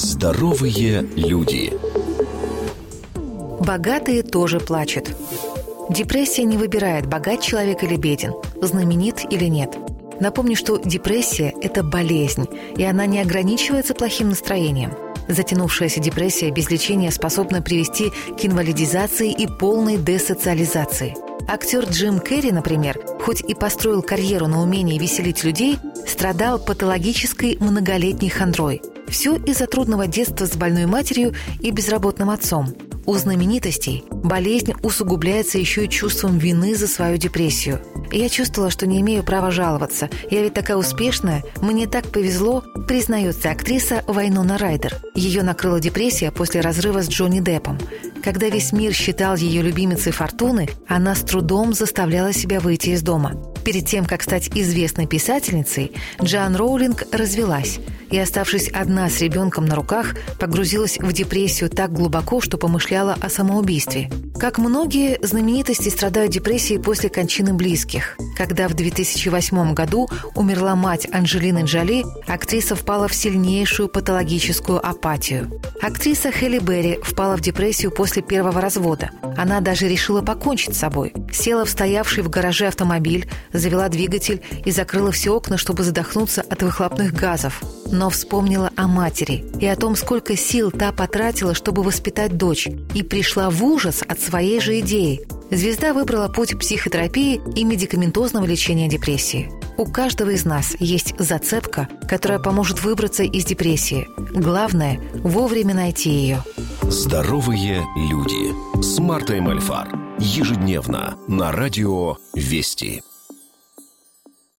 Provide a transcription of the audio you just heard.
Здоровые люди. Богатые тоже плачут. Депрессия не выбирает, богат человек или беден, знаменит или нет. Напомню, что депрессия – это болезнь, и она не ограничивается плохим настроением. Затянувшаяся депрессия без лечения способна привести к инвалидизации и полной десоциализации. Актер Джим Керри, например, хоть и построил карьеру на умении веселить людей, страдал патологической многолетней хандрой. Все из-за трудного детства с больной матерью и безработным отцом – у знаменитостей болезнь усугубляется еще и чувством вины за свою депрессию. Я чувствовала, что не имею права жаловаться. Я ведь такая успешная, мне так повезло, признается актриса Вайнона Райдер. Ее накрыла депрессия после разрыва с Джонни Деппом. Когда весь мир считал ее любимицей фортуны, она с трудом заставляла себя выйти из дома. Перед тем, как стать известной писательницей, Джоан Роулинг развелась и, оставшись одна с ребенком на руках, погрузилась в депрессию так глубоко, что помышляла о самоубийстве. Как многие, знаменитости страдают депрессией после кончины близких. Когда в 2008 году умерла мать Анджелины Джоли, актриса впала в сильнейшую патологическую апатию. Актриса Хелли Берри впала в депрессию после первого развода. Она даже решила покончить с собой. Села в стоявший в гараже автомобиль, завела двигатель и закрыла все окна, чтобы задохнуться от выхлопных газов. Но вспомнила о матери и о том, сколько сил та потратила, чтобы воспитать дочь, и пришла в ужас от своей же идеи. Звезда выбрала путь психотерапии и медикаментозного лечения депрессии. У каждого из нас есть зацепка, которая поможет выбраться из депрессии. Главное – вовремя найти ее. Здоровые люди с Мартой Мальфар. Ежедневно на радио «Вести».